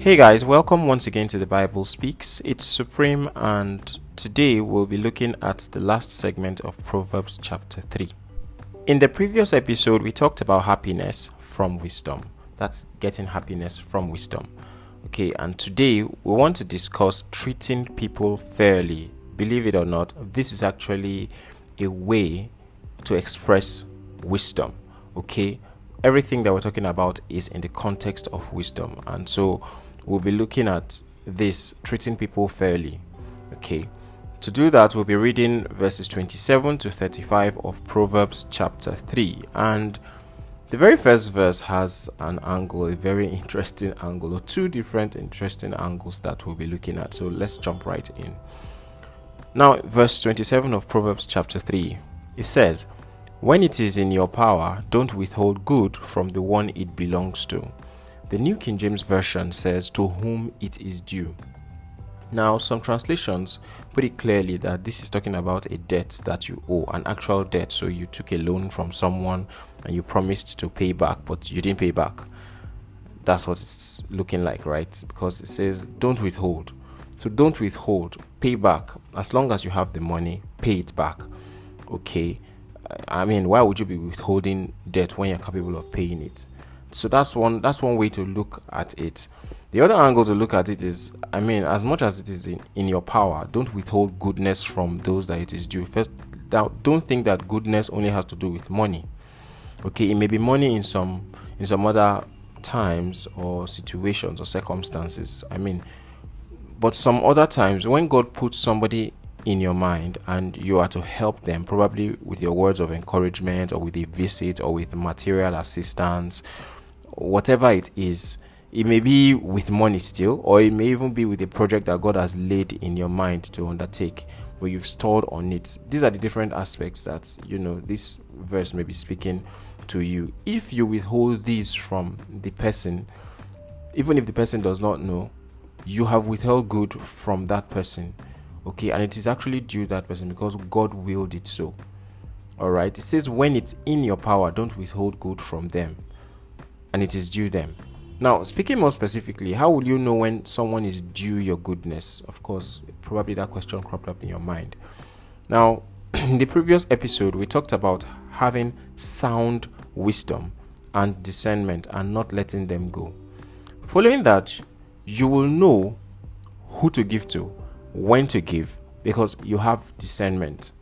Hey guys, welcome once again to the Bible Speaks. It's Supreme, and today we'll be looking at the last segment of Proverbs chapter 3. In the previous episode, we talked about happiness from wisdom. That's getting happiness from wisdom. Okay, and today we want to discuss treating people fairly. Believe it or not, this is actually a way to express wisdom. Okay, everything that we're talking about is in the context of wisdom, and so we'll be looking at this treating people fairly. Okay. To do that, we'll be reading verses 27 to 35 of Proverbs chapter 3. And the very first verse has an angle, a very interesting angle, or two different interesting angles that we'll be looking at. So let's jump right in. Now, verse 27 of Proverbs chapter 3, it says, When it is in your power, don't withhold good from the one it belongs to the New King James Version says, To whom it is due. Now, some translations put it clearly that this is talking about a debt that you owe, an actual debt. So, you took a loan from someone and you promised to pay back, but you didn't pay back. That's what it's looking like, right? Because it says, Don't withhold. So, don't withhold, pay back. As long as you have the money, pay it back. Okay. I mean, why would you be withholding debt when you're capable of paying it? So that's one that's one way to look at it. The other angle to look at it is i mean as much as it is in, in your power don't withhold goodness from those that it is due. First don't think that goodness only has to do with money. Okay it may be money in some in some other times or situations or circumstances i mean but some other times when god puts somebody in your mind and you are to help them probably with your words of encouragement or with a visit or with material assistance whatever it is. It may be with money still, or it may even be with a project that God has laid in your mind to undertake, where you've stalled on it. These are the different aspects that you know this verse may be speaking to you. If you withhold these from the person, even if the person does not know, you have withheld good from that person. Okay, and it is actually due that person because God willed it so. All right, it says, when it's in your power, don't withhold good from them and it is due them. Now, speaking more specifically, how will you know when someone is due your goodness? Of course, probably that question cropped up in your mind. Now, in the previous episode, we talked about having sound wisdom and discernment and not letting them go. Following that, you will know who to give to, when to give, because you have discernment.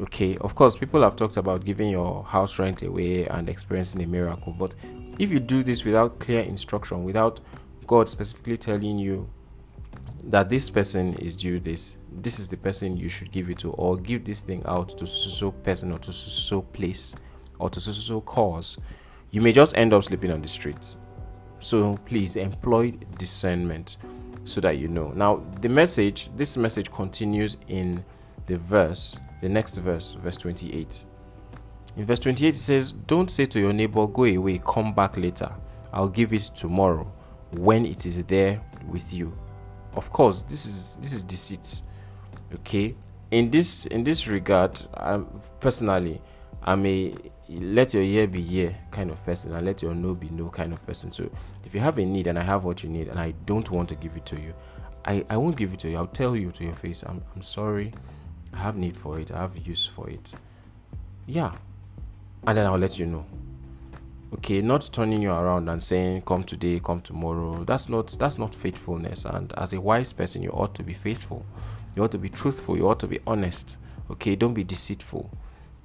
Okay, of course, people have talked about giving your house rent away and experiencing a miracle, but if you do this without clear instruction, without God specifically telling you that this person is due this, this is the person you should give it to, or give this thing out to so person or to so place or to so cause, you may just end up sleeping on the streets. So please employ discernment so that you know. Now, the message, this message continues in the verse, the next verse, verse 28. In verse 28, it says, Don't say to your neighbor, Go away, come back later. I'll give it tomorrow when it is there with you. Of course, this is this is deceit. Okay. In this in this regard, I'm personally I'm a let your year be year kind of person and let your no be no kind of person. So if you have a need and I have what you need and I don't want to give it to you, I, I won't give it to you. I'll tell you to your face, I'm I'm sorry. I have need for it, I have use for it. Yeah, and then I'll let you know. Okay, not turning you around and saying come today, come tomorrow. That's not that's not faithfulness. And as a wise person, you ought to be faithful. You ought to be truthful. You ought to be honest. Okay, don't be deceitful.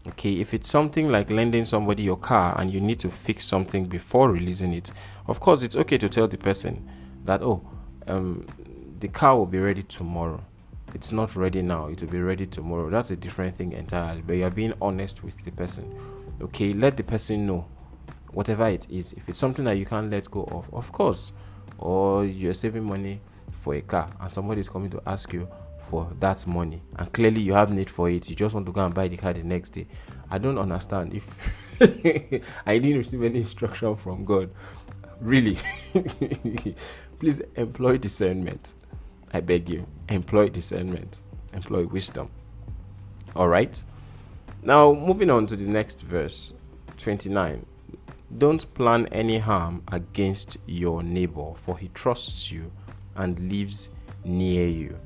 Okay, if it's something like lending somebody your car and you need to fix something before releasing it, of course it's okay to tell the person that oh, um, the car will be ready tomorrow. It's not ready now. It will be ready tomorrow. That's a different thing entirely. But you are being honest with the person okay let the person know whatever it is. If it's something that you can't let go of of course. Or you're saving money for a car and somebody is coming to ask you for that money and clearly you have need for it you just want to go and buy the car the next day. I don't understand if i didn't receive any instruction from god. Really? Please employ discernment. I beg you employ discernment. Employ wisdom. All right now, moving on to the next verse, 29. Don't plan any harm against your neighbor, for he trusts you and lives near you.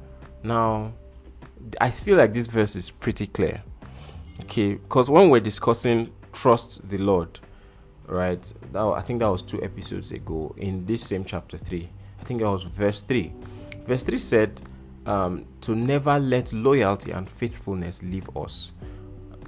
Now, I feel like this verse is pretty clear. Okay, because when we're discussing trust the Lord, right? That, I think that was two episodes ago in this same chapter 3. I think that was verse 3. Verse 3 said, um, To never let loyalty and faithfulness leave us.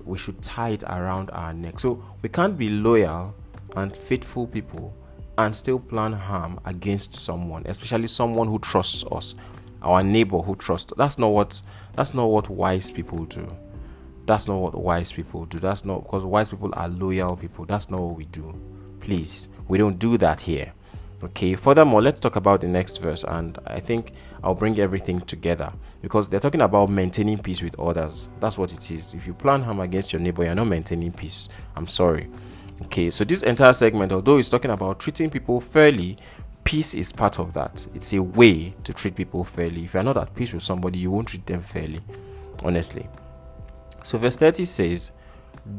We should tie it around our neck. So we can't be loyal and faithful people and still plan harm against someone, especially someone who trusts us, our neighbor who trusts. That's not what that's not what wise people do. That's not what wise people do. That's not because wise people are loyal people. That's not what we do. Please, we don't do that here. Okay, furthermore, let's talk about the next verse, and I think I'll bring everything together because they're talking about maintaining peace with others. That's what it is. If you plan harm against your neighbor, you're not maintaining peace. I'm sorry. Okay, so this entire segment, although it's talking about treating people fairly, peace is part of that. It's a way to treat people fairly. If you're not at peace with somebody, you won't treat them fairly, honestly. So, verse 30 says,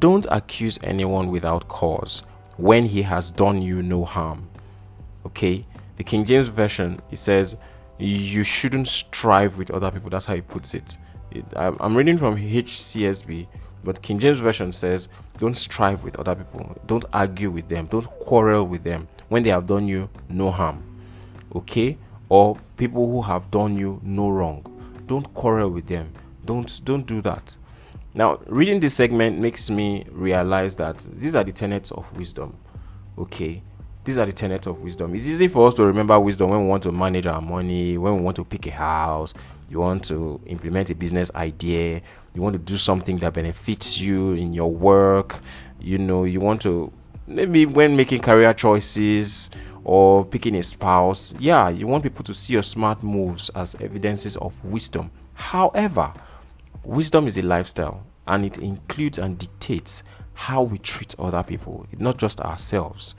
Don't accuse anyone without cause when he has done you no harm. Okay, the King James Version it says, You shouldn't strive with other people. That's how he puts it. it I'm reading from HCSB but King James Version says, Don't strive with other people, don't argue with them, don't quarrel with them when they have done you no harm. Okay? Or people who have done you no wrong. Don't quarrel with them. Don't don't do that. Now, reading this segment makes me realize that these are the tenets of wisdom. Okay? These are the tenets of wisdom. It's easy for us to remember wisdom when we want to manage our money, when we want to pick a house, you want to implement a business idea, you want to do something that benefits you in your work, you know, you want to maybe when making career choices or picking a spouse, yeah, you want people to see your smart moves as evidences of wisdom. However, wisdom is a lifestyle and it includes and dictates how we treat other people, not just ourselves.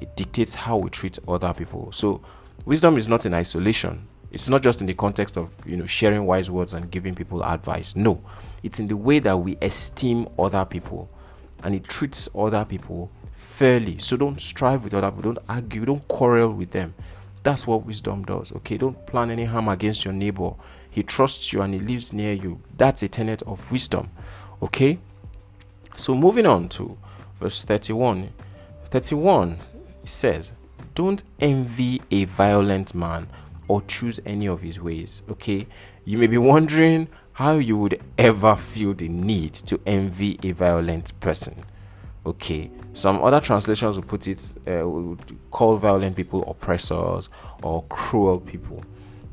It dictates how we treat other people. So, wisdom is not in isolation it's not just in the context of you know sharing wise words and giving people advice. No, it's in the way that we esteem other people, and it treats other people fairly. So don't strive with other people. Don't argue. Don't quarrel with them. That's what wisdom does. Okay, don't plan any harm against your neighbor. He trusts you and he lives near you. That's a tenet of wisdom. Okay. So moving on to verse 31. 31 says, Don't envy a violent man or choose any of his ways. Okay, you may be wondering how you would ever feel the need to envy a violent person. Okay, some other translations will put it, uh, would call violent people oppressors or cruel people.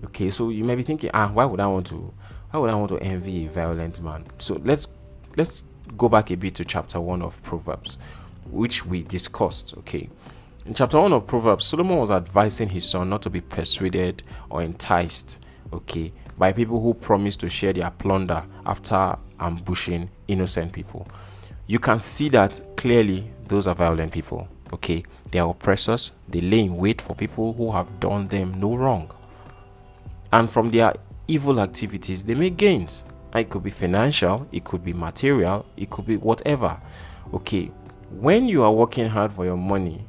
Okay, so you may be thinking, ah, why would I want to, why would I want to envy a violent man? So let's let's go back a bit to chapter one of Proverbs, which we discussed. Okay, in chapter 1 of Proverbs, Solomon was advising his son not to be persuaded or enticed, okay, by people who promise to share their plunder after ambushing innocent people. You can see that clearly those are violent people, okay? They are oppressors, they lay in wait for people who have done them no wrong. And from their evil activities, they make gains. It could be financial, it could be material, it could be whatever. Okay, when you are working hard for your money,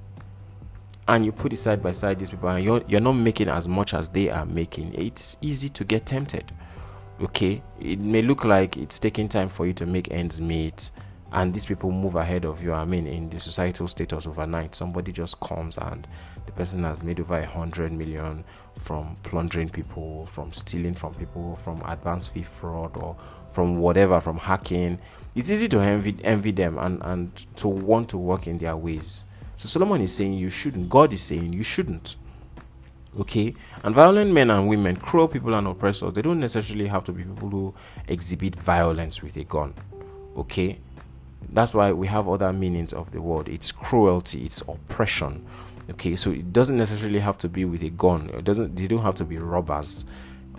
and you put it side by side these people and you're, you're not making as much as they are making it's easy to get tempted okay? It may look like it's taking time for you to make ends meet and these people move ahead of you. I mean in the societal status overnight somebody just comes and the person has made over a hundred million from plundering people from stealing from people from advance fee fraud or from whatever from hacking. It's easy to envy, envy them and, and to want to work in their ways so Solomon is saying you shouldn't. God is saying you shouldn't. Okay? And violent men and women, cruel people and oppressors, they don't necessarily have to be people who exhibit violence with a gun. Okay? That's why we have other meanings of the word. It's cruelty, it's oppression. Okay, so it doesn't necessarily have to be with a gun. It doesn't they don't have to be robbers.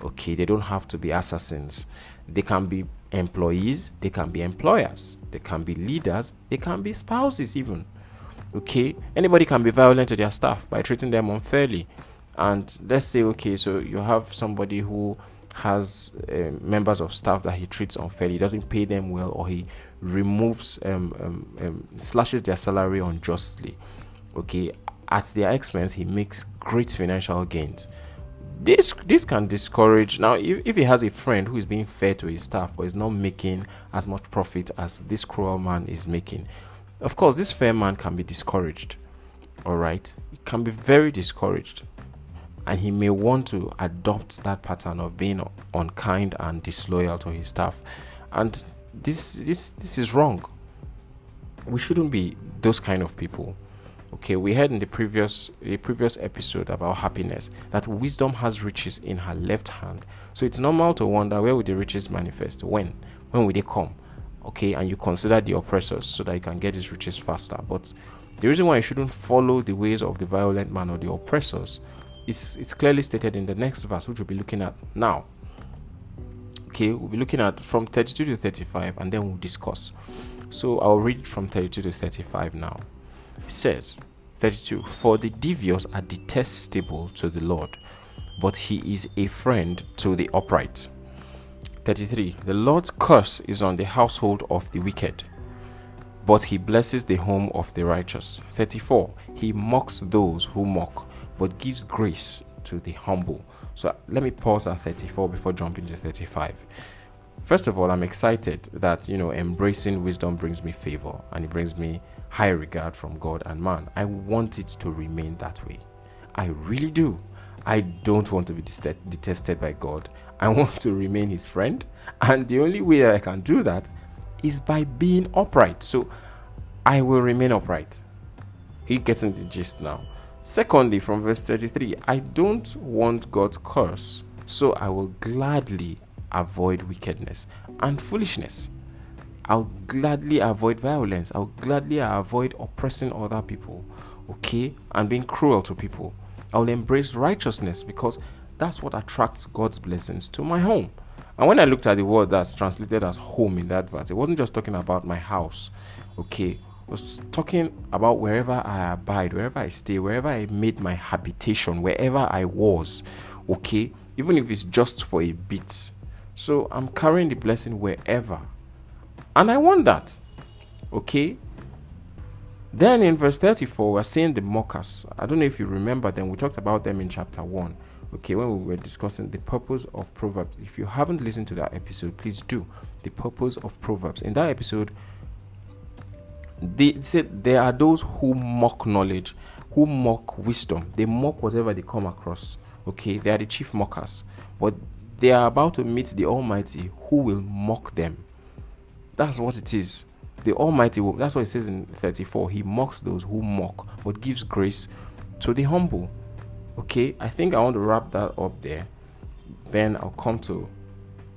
Okay, they don't have to be assassins. They can be employees, they can be employers, they can be leaders, they can be spouses even okay anybody can be violent to their staff by treating them unfairly and let's say okay so you have somebody who has uh, members of staff that he treats unfairly he doesn't pay them well or he removes um, um, um, slashes their salary unjustly okay, at their expense, he makes great financial gains. This this can discourage now if, if he has a friend who is being fair to his staff but is not making as much profit as this cruel man is making. Of course, this fair man can be discouraged. All right, he can be very discouraged. And he may want to adopt that pattern of being unkind and disloyal to his staff. And this this this is wrong. We shouldn't be those kind of people. Okay we heard in the previous the previous episode about happiness that wisdom has riches in her left hand. So it's normal to wonder where will the riches manifest? When? When will they come okay and you consider the oppressors so that you can get these riches faster. But the reason why you shouldn't follow the ways of the violent man or the oppressors is it's clearly stated in the next verse which we'll be looking at now. Okay we'll be looking at from 32 to 35 and then we'll discuss. So i'll read from 32 to 35 now. It says 32 for the devious are detestable to the lord but he is a friend to the upright 33 the lord's curse is on the household of the wicked but he blesses the home of the righteous 34 he mocks those who mock but gives grace to the humble so let me pause at 34 before jumping to 35. First of all, I'm excited that you know embracing wisdom brings me favor and it brings me high regard from God and man. I want it to remain that way. I really do. I don't want to be detested by God. I want to remain his friend, and the only way I can do that is by being upright. So I will remain upright. He getting the gist now. Secondly, from verse 33, I don't want God's curse, so I will gladly avoid wickedness and foolishness. I'll gladly avoid violence. I'll gladly avoid oppressing other people, okay, and being cruel to people. I'll embrace righteousness because that's what attracts God's blessings to my home. And when I looked at the word that's translated as home in that verse, it wasn't just talking about my house, okay, It was talking about wherever I abide, wherever I stay, wherever I made my habitation, wherever I was, okay, even if it's just for a bit. So I'm carrying the blessing wherever. And I want that, okay. Then in verse 34, we're seeing the mockers. I don't know if you remember them, we talked about them in chapter 1 okay when we were discussing the purpose of proverbs if you haven't listened to that episode please do the purpose of proverbs in that episode they said there are those who mock knowledge, who mock wisdom. They mock whatever they come across. Okay, they are the chief mockers, but they are about to meet the Almighty who will mock them. That's what it is. The Almighty will, that's what it says in 34. He mocks those who mock, but gives grace to the humble. Okay, I think I want to wrap that up there. Then I'll come to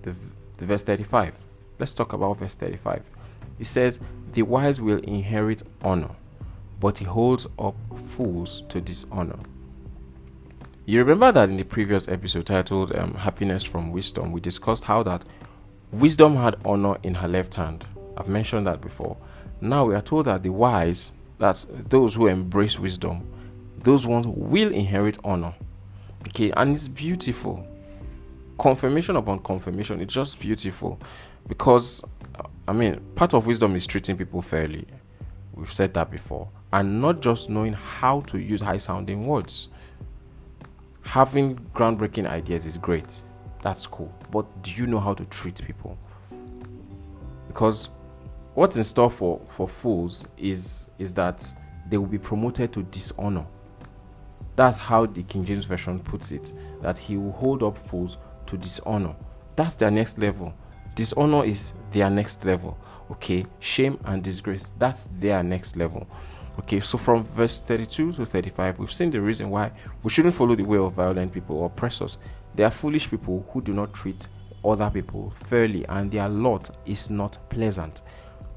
the, the verse 35. Let's talk about verse 35. It says, The wise will inherit honor, but he holds up fools to dishonor. You remember that in the previous episode titled um, Happiness from Wisdom, we discussed how that wisdom had honor in her left hand. I've mentioned that before. Now we are told that the wise, that's those who embrace wisdom, those ones will inherit honor. Okay, and it's beautiful. Confirmation upon confirmation, it's just beautiful because uh, I mean, part of wisdom is treating people fairly. We've said that before. And not just knowing how to use high sounding words. Having groundbreaking ideas is great. That's cool. But do you know how to treat people? Because what's in store for, for fools is is that they will be promoted to dishonor. That's how the King James Version puts it. That he will hold up fools to dishonor. That's their next level. Dishonor is their next level. Okay, shame and disgrace that's their next level. Okay, so from verse 32 to 35, we've seen the reason why we shouldn't follow the way of violent people or oppressors. They are foolish people who do not treat other people fairly, and their lot is not pleasant.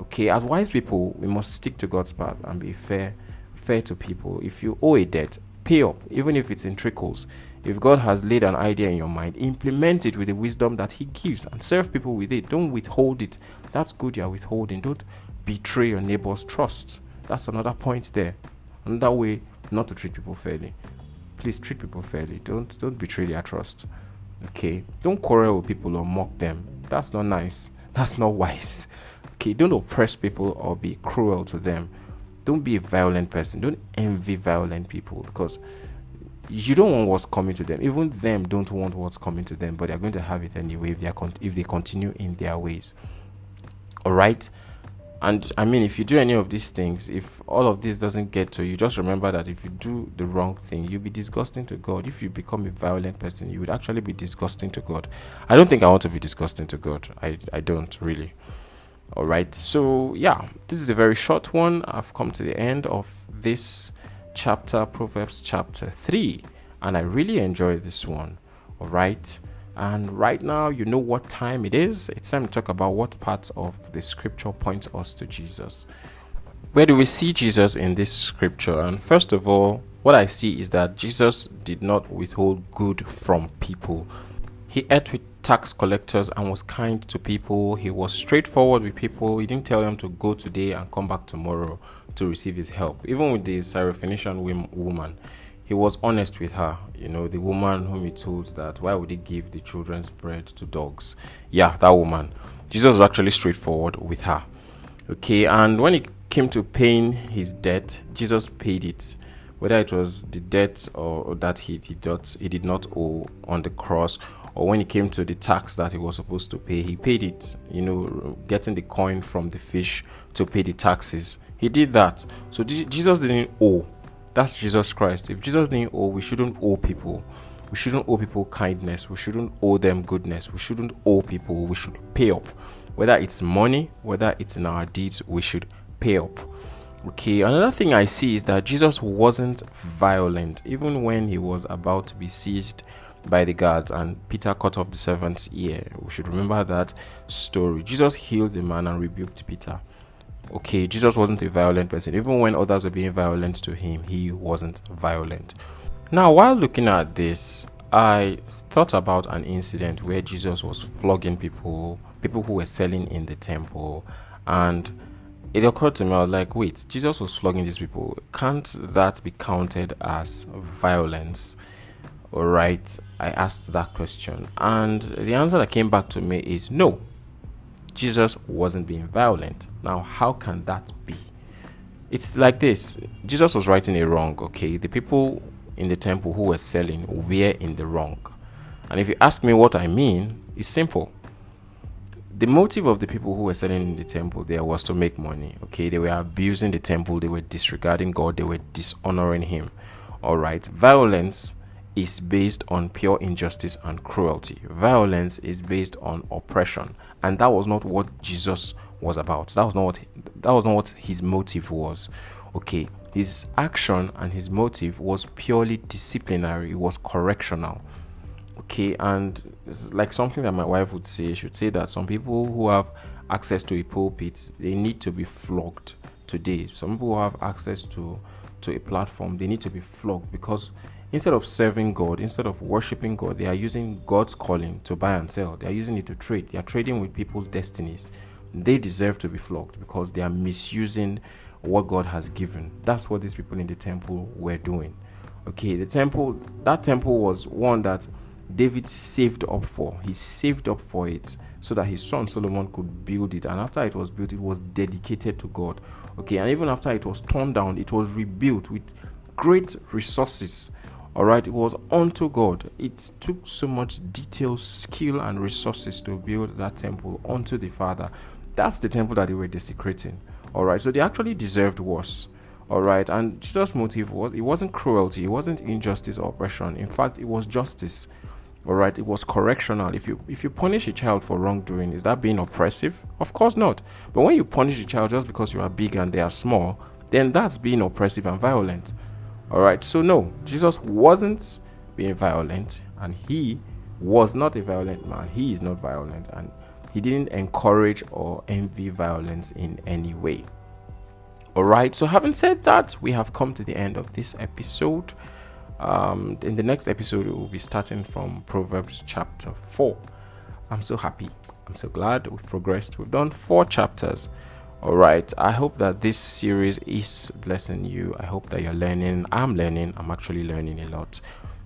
Okay, as wise people, we must stick to God's path and be fair, fair to people. If you owe a debt, pay up, even if it's in trickles. If God has laid an idea in your mind, implement it with the wisdom that He gives and serve people with it. Don't withhold it. That's good you're withholding. Don't betray your neighbor's trust. That's another point there. Another way not to treat people fairly. Please treat people fairly. Don't don't betray their trust. Okay. Don't quarrel with people or mock them. That's not nice. That's not wise. Okay. Don't oppress people or be cruel to them. Don't be a violent person. Don't envy violent people because you don't want what's coming to them. Even them don't want what's coming to them, but they're going to have it anyway if they con- if they continue in their ways. All right. And I mean, if you do any of these things, if all of this doesn't get to you, just remember that if you do the wrong thing, you'll be disgusting to God. If you become a violent person, you would actually be disgusting to God. I don't think I want to be disgusting to God. I, I don't really. All right. So, yeah, this is a very short one. I've come to the end of this chapter, Proverbs chapter 3, and I really enjoyed this one. All right. And right now, you know what time it is. It's time to talk about what parts of the scripture point us to Jesus. Where do we see Jesus in this scripture? And first of all, what I see is that Jesus did not withhold good from people. He ate with tax collectors and was kind to people. He was straightforward with people. He didn't tell them to go today and come back tomorrow to receive his help. Even with the Syrophoenician woman, he was honest with her. You know, the woman whom he told that why would he give the children's bread to dogs? Yeah, that woman. Jesus was actually straightforward with her. Okay, and when it came to paying his debt, Jesus paid it. Whether it was the debt or that he did not he did not owe on the cross, or when it came to the tax that he was supposed to pay, he paid it. You know, getting the coin from the fish to pay the taxes, he did that. So Jesus didn't owe that's Jesus Christ. If Jesus didn't owe, we shouldn't owe people. We shouldn't owe people kindness. We shouldn't owe them goodness. We shouldn't owe people. We should pay up. Whether it's money, whether it's in our deeds, we should pay up. Okay, another thing I see is that Jesus wasn't violent even when he was about to be seized by the guards and Peter cut off the servant's ear. We should remember that story. Jesus healed the man and rebuked Peter okay, Jesus wasn't a violent person. Even when others were being violent to him, he wasn't violent. Now, while looking at this, I thought about an incident where Jesus was flogging people, people who were selling in the temple, and it occurred to me, I was like, wait, Jesus was flogging these people. Can't that be counted as violence? All right, I asked that question, and the answer that came back to me is no. Jesus wasn't being violent. Now, how can that be? It's like this Jesus was writing a wrong, okay? The people in the temple who were selling were in the wrong. And if you ask me what I mean, it's simple. The motive of the people who were selling in the temple there was to make money, okay? They were abusing the temple, they were disregarding God, they were dishonoring Him. All right, violence is based on pure injustice and cruelty. Violence is based on oppression, and that was not what Jesus was about. That was not what that was not what his motive was. Okay, his action and his motive was purely disciplinary. It was correctional. Okay, and it's like something that my wife would say. She would say that some people who have access to a pulpit, they need to be flogged today. Some people who have access to to a platform, they need to be flogged because instead of serving God, instead of worshiping God, they are using God's calling to buy and sell. They are using it to trade. They are trading with people's destinies. They deserve to be flogged because they are misusing what God has given. That's what these people in the temple were doing. Okay, the temple, that temple was one that David saved up for. He saved up for it so that his son Solomon could build it. And after it was built, it was dedicated to God. Okay, and even after it was torn down, it was rebuilt with great resources all right, it was unto God. It took so much detail, skill, and resources to build that temple unto the Father. That's the temple that they were desecrating. All right, so they actually deserved worse. All right, and Jesus' motive was it wasn't cruelty, it wasn't injustice or oppression. In fact, it was justice. All right, it was correctional. If you if you punish a child for wrongdoing, is that being oppressive? Of course not. But when you punish a child just because you are big and they are small, then that's being oppressive and violent. All right, so no, Jesus wasn't being violent, and he was not a violent man. He is not violent, and he didn't encourage or envy violence in any way. All right, so having said that, we have come to the end of this episode. Um, in the next episode, we will be starting from Proverbs chapter 4. I'm so happy. I'm so glad we've progressed. We've done four chapters. All right. I hope that this series is blessing you. I hope that you're learning. I'm learning. I'm actually learning a lot.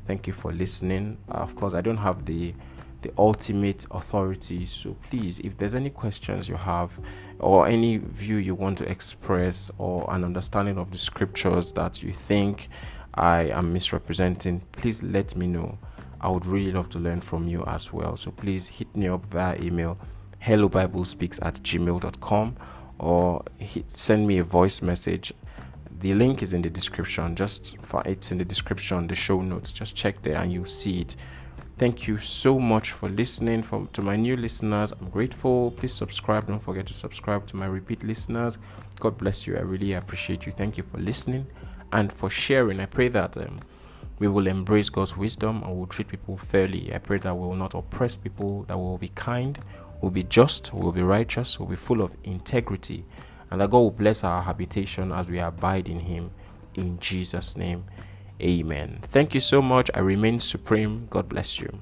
Thank you for listening. Uh, of course, I don't have the the ultimate authority. So please, if there's any questions you have, or any view you want to express, or an understanding of the scriptures that you think I am misrepresenting, please let me know. I would really love to learn from you as well. So please hit me up via email hello bible speaks at gmail.com or hit, send me a voice message. The link is in the description. Just for it's in the description the show notes. Just check there and you'll see it. Thank you so much for listening. From to my new listeners i'm grateful. Please subscribe. Don't forget to subscribe to my repeat listeners. God bless you. I really appreciate you. Thank you for listening and for sharing i pray that um, we will embrace God's wisdom and will treat people fairly. I pray that we will not oppress people, that we will be kind, we'll be just, we'll be righteous, we'll be full of integrity, and that God will bless our habitation as we abide in Him. In Jesus' name, amen. Thank you so much. I remain supreme. God bless you.